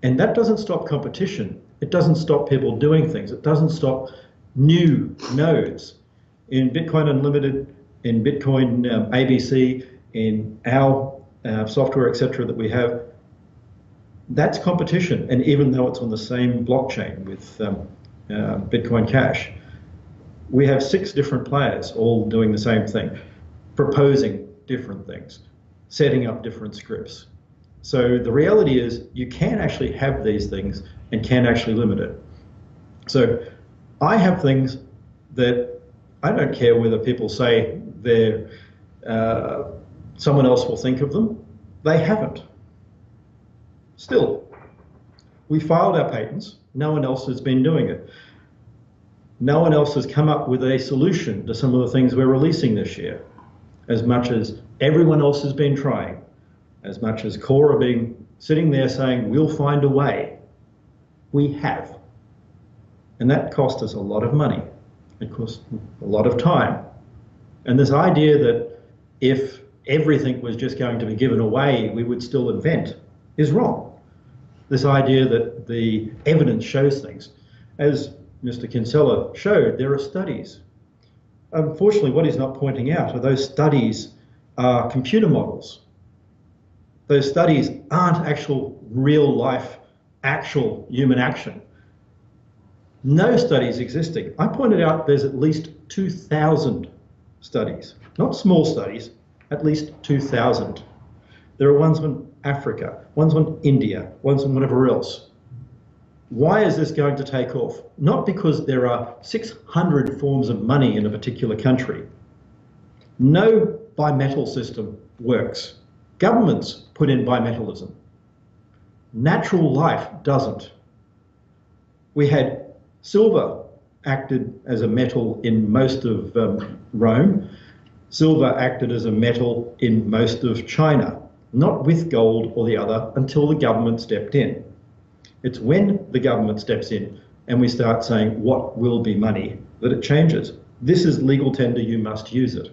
Speaker 2: And that doesn't stop competition. It doesn't stop people doing things. It doesn't stop new nodes. In Bitcoin Unlimited, in Bitcoin um, ABC, in our uh, software, etc., that we have, that's competition. And even though it's on the same blockchain with um, uh, Bitcoin Cash, we have six different players all doing the same thing, proposing different things, setting up different scripts. So the reality is you can actually have these things and can actually limit it. So I have things that I don't care whether people say they're, uh, someone else will think of them. They haven't. Still, we filed our patents. No one else has been doing it. No one else has come up with a solution to some of the things we're releasing this year, as much as everyone else has been trying, as much as Cora being sitting there saying, we'll find a way. We have. And that cost us a lot of money. It cost a lot of time. And this idea that if everything was just going to be given away, we would still invent, is wrong. This idea that the evidence shows things. As Mr. Kinsella showed, there are studies. Unfortunately, what he's not pointing out are those studies are computer models. Those studies aren't actual real life, actual human action. No studies existing. I pointed out there's at least 2,000 studies, not small studies, at least 2,000. There are ones on Africa, ones on India, ones on whatever else. Why is this going to take off? Not because there are 600 forms of money in a particular country. No bimetal system works. Governments put in bimetallism. Natural life doesn't. We had silver acted as a metal in most of um, Rome. Silver acted as a metal in most of China, not with gold or the other until the government stepped in. It's when the government steps in and we start saying what will be money that it changes. This is legal tender, you must use it.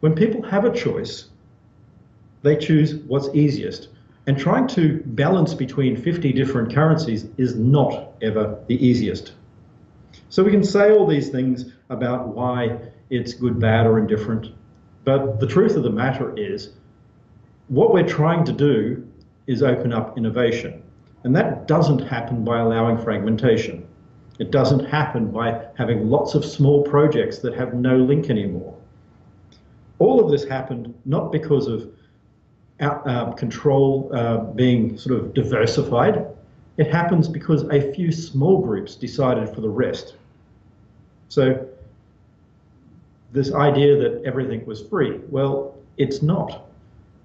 Speaker 2: When people have a choice, they choose what's easiest. And trying to balance between 50 different currencies is not ever the easiest. So we can say all these things about why it's good, bad, or indifferent. But the truth of the matter is, what we're trying to do is open up innovation. And that doesn't happen by allowing fragmentation. It doesn't happen by having lots of small projects that have no link anymore. All of this happened not because of out, uh, control uh, being sort of diversified. It happens because a few small groups decided for the rest. So this idea that everything was free, well, it's not,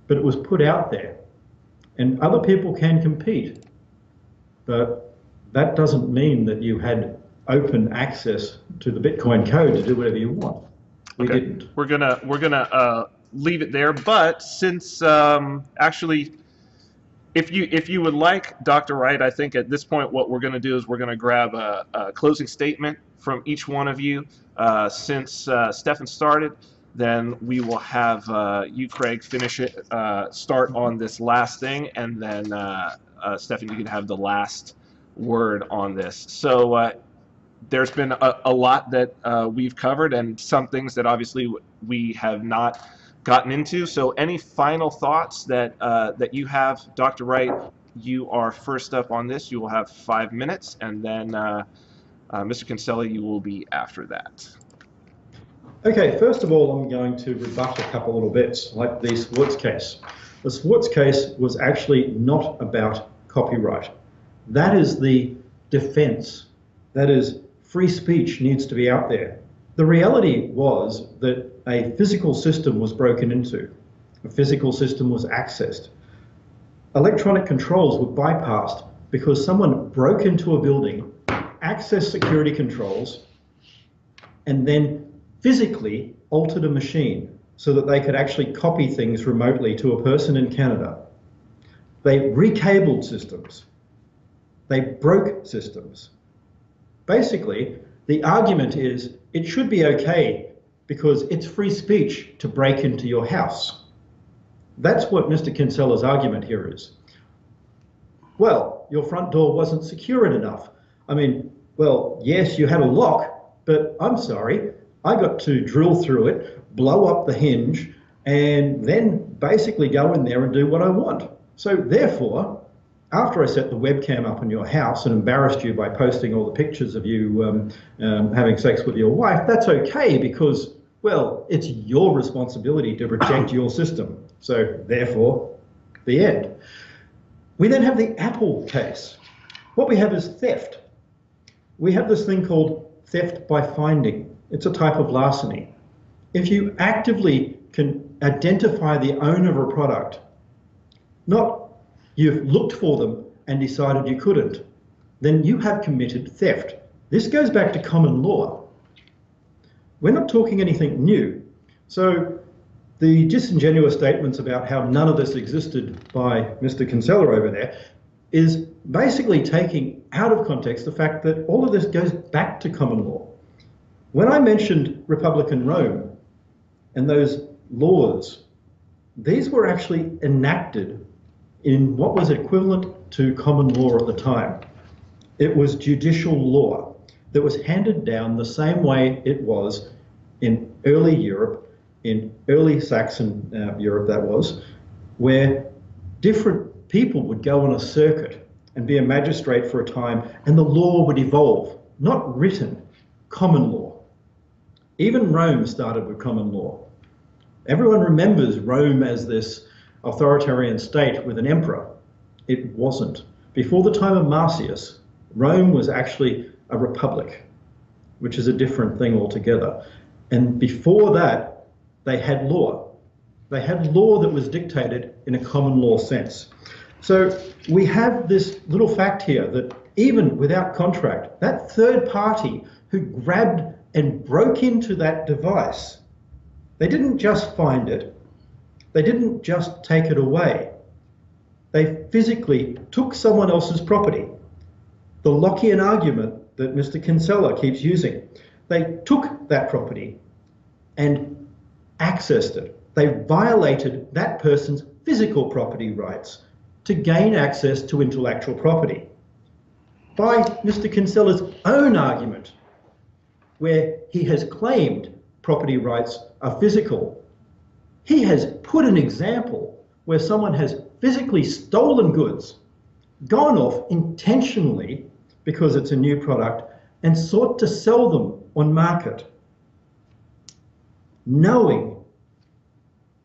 Speaker 2: but it was put out there. And other people can compete, but that doesn't mean that you had open access to the Bitcoin code to do whatever you want. We
Speaker 1: Okay.
Speaker 2: didn't.
Speaker 1: We're gonna we're gonna uh, leave it there. But since um, actually if you if you would like, Dr. Wright, I think at this point what we're going to do is we're going to grab a, a, closing statement from each one of you. Uh, since uh, Stephan started, then we will have uh, you, Craig, finish it, uh, start on this last thing, and then uh, uh, Stephan, you can have the last word on this. So there's been a, a lot that we've covered, and some things that obviously we have not gotten into. So, any final thoughts that uh, that you have, Dr. Wright? You are first up on this. You will have five minutes, and then uh, uh, Mr. Kinsella, you will be after that.
Speaker 2: Okay, first of all, I'm going to rebut a couple little bits, like the Swartz case. The Swartz case was actually not about copyright. That is the defense. That is, free speech needs to be out there. The reality was that a physical system was broken into, a physical system was accessed. Electronic controls were bypassed because someone broke into a building, accessed security controls, and then physically altered a machine so that they could actually copy things remotely to a person in Canada. They recabled systems. They broke systems. Basically, the argument is it should be okay because it's free speech to break into your house. That's what Mr. Kinsella's argument here is. Well, your front door wasn't secure enough. I mean, well, yes, you had a lock, but I'm sorry, I got to drill through it, blow up the hinge, and then basically go in there and do what I want. So therefore, after I set the webcam up in your house and embarrassed you by posting all the pictures of you um, um, having sex with your wife, that's okay because, well, it's your responsibility to protect your system. So, therefore, the end. We then have the Apple case. What we have is theft. We have this thing called theft by finding. It's a type of larceny. If you actively can identify the owner of a product, not you've looked for them and decided you couldn't, then you have committed theft. This goes back to common law. We're not talking anything new. So the disingenuous statements about how none of this existed by Mr. Kinsella over there is basically taking out of context the fact that all of this goes back to common law. When I mentioned Republican Rome and those laws, these were actually enacted in what was equivalent to common law at the time. It was judicial law that was handed down the same way it was in early Europe, in early Saxon uh, Europe, that was, where different people would go on a circuit and be a magistrate for a time, and the law would evolve, not written, common law. Even Rome started with common law. Everyone remembers Rome as this authoritarian state with an emperor. It wasn't. Before the time of Marcius, Rome was actually a republic, which is a different thing altogether. And before that, they had law. They had law that was dictated in a common law sense. So we have this little fact here that even without contract, that third party who grabbed and broke into that device, they didn't just find it, they didn't just take it away. They physically took someone else's property. The Lockean argument that Mr. Kinsella keeps using. They took that property and accessed it. They violated that person's physical property rights to gain access to intellectual property. By Mr. Kinsella's own argument, where he has claimed property rights are physical he has put an example where someone has physically stolen goods, gone off intentionally because it's a new product, and sought to sell them on market, knowing,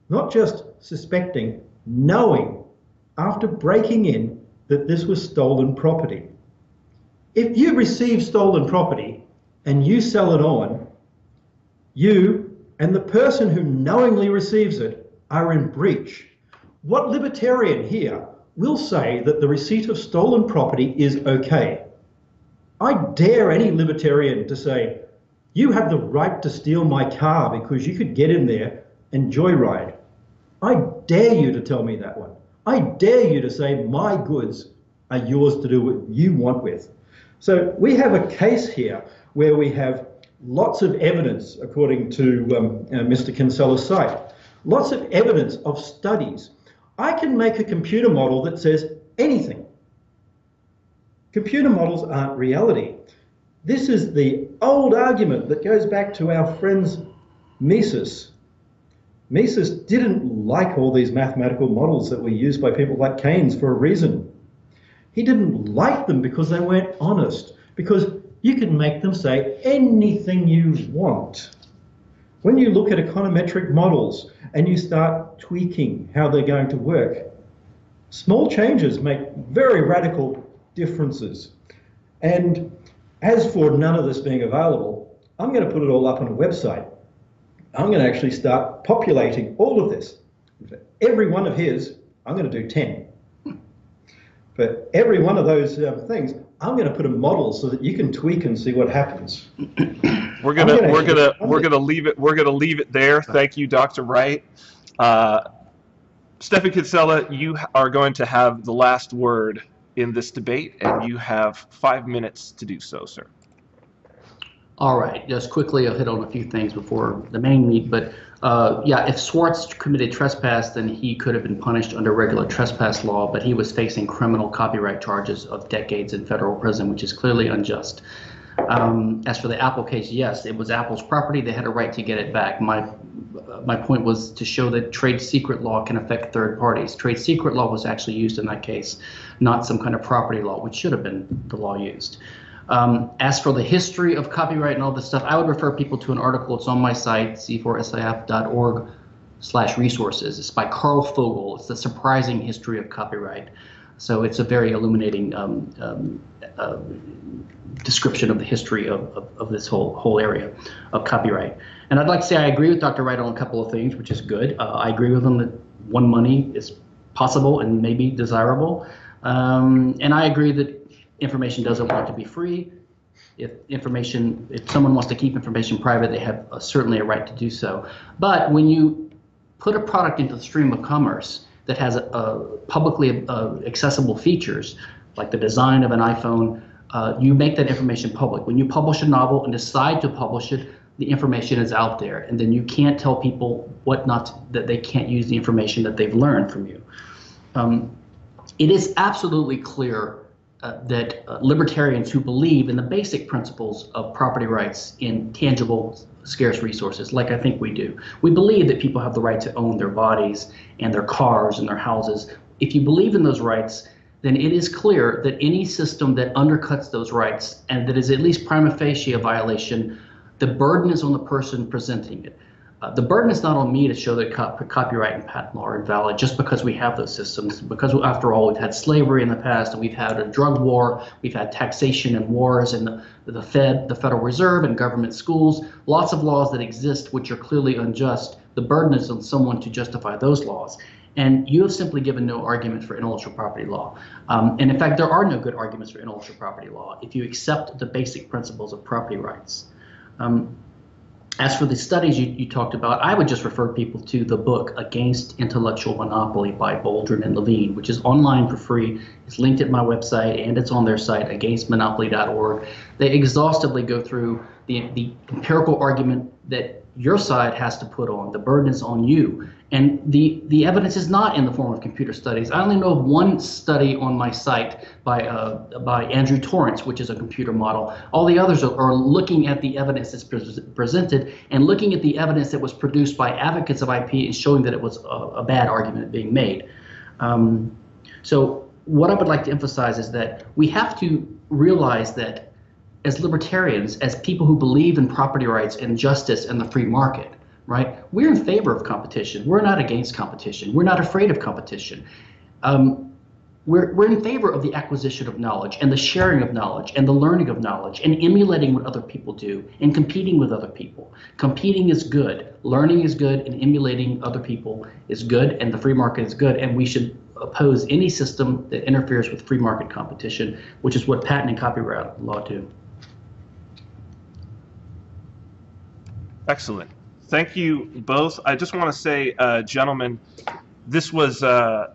Speaker 2: not just suspecting, knowing after breaking in that this was stolen property. If you receive stolen property and you sell it on, you and the person who knowingly receives it are in breach. What libertarian here will say that the receipt of stolen property is okay? I dare any libertarian to say, you have the right to steal my car because you could get in there and joyride. I dare you to tell me that one. I dare you to say my goods are yours to do what you want with. So we have a case here where we have lots of evidence, according to um, uh, Mr. Kinsella's site, lots of evidence of studies. I can make a computer model that says anything. Computer models aren't reality. This is the old argument that goes back to our friends Mises. Mises didn't like all these mathematical models that were used by people like Keynes for a reason. He didn't like them because they weren't honest, because you can make them say anything you want. When you look at econometric models and you start tweaking how they're going to work, small changes make very radical differences. And as for none of this being available, I'm going to put it all up on a website. I'm going to actually start populating all of this. For every one of his, I'm going to do 10. For every one of those um, things, I'm going to put a model so that you can tweak and see what happens.
Speaker 1: We're gonna,
Speaker 2: gonna-
Speaker 1: we're gonna we're
Speaker 2: gonna-
Speaker 1: gonna leave it we're gonna leave it there. Thank you, Dr. Wright. Uh, Stephan Kinsella, you are going to have the last word in this debate, and you have five minutes to do so, sir.
Speaker 3: All right, just quickly, I'll hit on a few things before the main meet, but uh, yeah, if Swartz committed trespass, then he could have been punished under regular trespass law, but he was facing criminal copyright charges of decades in federal prison, which is clearly unjust. Um, as for the Apple case, yes, it was Apple's property. They had a right to get it back. My uh, my point was to show that trade secret law can affect third parties. Trade secret law was actually used in that case, not some kind of property law, which should have been the law used. Um, as for the history of copyright and all this stuff, I would refer people to an article. It's on my site, c4sif.org slash resources. It's by Karl Fogel. It's the surprising history of copyright. So it's a very illuminating um, um, uh, description of the history of, of, of this whole whole area of copyright. And I'd like to say I agree with Dr. Wright on a couple of things, which is good. Uh, I agree with him that one money is possible and maybe desirable. Um, and I agree that information doesn't want to be free. If information, if someone wants to keep information private, they have uh, certainly a right to do so. But when you put a product into the stream of commerce that has a, a publicly uh, accessible features, like the design of an iPhone, uh, you make that information public. When you publish a novel and decide to publish it, the information is out there, and then you can't tell people what not to, that they can't use the information that they've learned from you. Um, it is absolutely clear uh, that uh, libertarians who believe in the basic principles of property rights in tangible, scarce resources, like I think we do, we believe that people have the right to own their bodies and their cars and their houses. If you believe in those rights, then it is clear that any system that undercuts those rights and that is at least prima facie a violation, the burden is on the person presenting it. Uh, the burden is not on me to show that cop- copyright and patent law are invalid just because we have those systems. Because after all, we've had slavery in the past, and we've had a drug war, we've had taxation and wars, and the, the Fed, the Federal Reserve, and government schools. Lots of laws that exist which are clearly unjust. The burden is on someone to justify those laws. And you have simply given no argument for intellectual property law. Um, and in fact, there are no good arguments for intellectual property law if you accept the basic principles of property rights. Um, as for the studies you, you, talked about, I would just refer people to the book Against Intellectual Monopoly by Boldrin and Levine, which is online for free. It's linked at my website and it's on their site, againstmonopoly.org. They exhaustively go through the, the empirical argument that your side has to put on. The burden is on you. And the, the evidence is not in the form of computer studies. I only know of one study on my site by, uh, by Andrew Torrance, which is a computer model. All the others are, are looking at the evidence that's pre- presented and looking at the evidence that was produced by advocates of IP and showing that it was a, a bad argument being made. Um, so what I would like to emphasize is that we have to realize that as libertarians, as people who believe in property rights and justice and the free market, right? We're in favor of competition. We're not against competition. We're not afraid of competition. Um, we're, we're in favor of the acquisition of knowledge and the sharing of knowledge and the learning of knowledge and emulating what other people do and competing with other people. Competing is good. Learning is good and emulating other people is good and the free market is good. And we should oppose any system that interferes with free market competition, which is what patent and copyright law do.
Speaker 1: Excellent. Thank you both. I just want to say, uh, gentlemen, this was uh,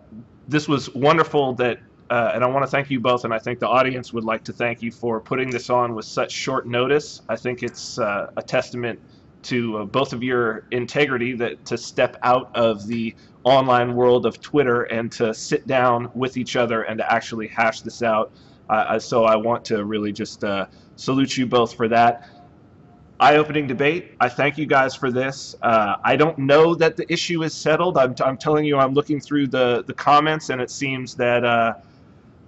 Speaker 1: this was wonderful that, uh, and I want to thank you both, and I think the audience would like to thank you for putting this on with such short notice. I think it's uh, a testament to uh, both of your integrity that to step out of the online world of Twitter and to sit down with each other and to actually hash this out. Uh, so I want to really just uh, salute you both for that eye-opening debate. I thank you guys for this. Uh, I don't know that the issue is settled. I'm, I'm telling you, I'm looking through the, the comments, and it seems that uh,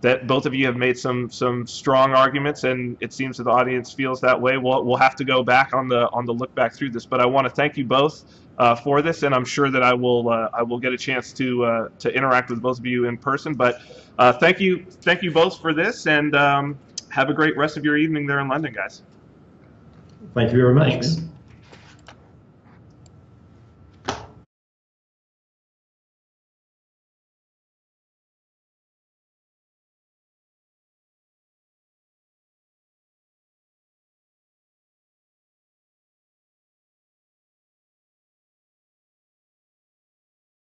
Speaker 1: that both of you have made some some strong arguments, and it seems that the audience feels that way. We'll we'll have to go back on the on the look back through this, but I want to thank you both. Uh, for this, and I'm sure that I will uh, I will get a chance to uh, to interact with both of you in person. But uh, thank you thank you both for this, and um, have a great rest of your evening there in London, guys.
Speaker 2: Thank you very much.
Speaker 3: Thanks.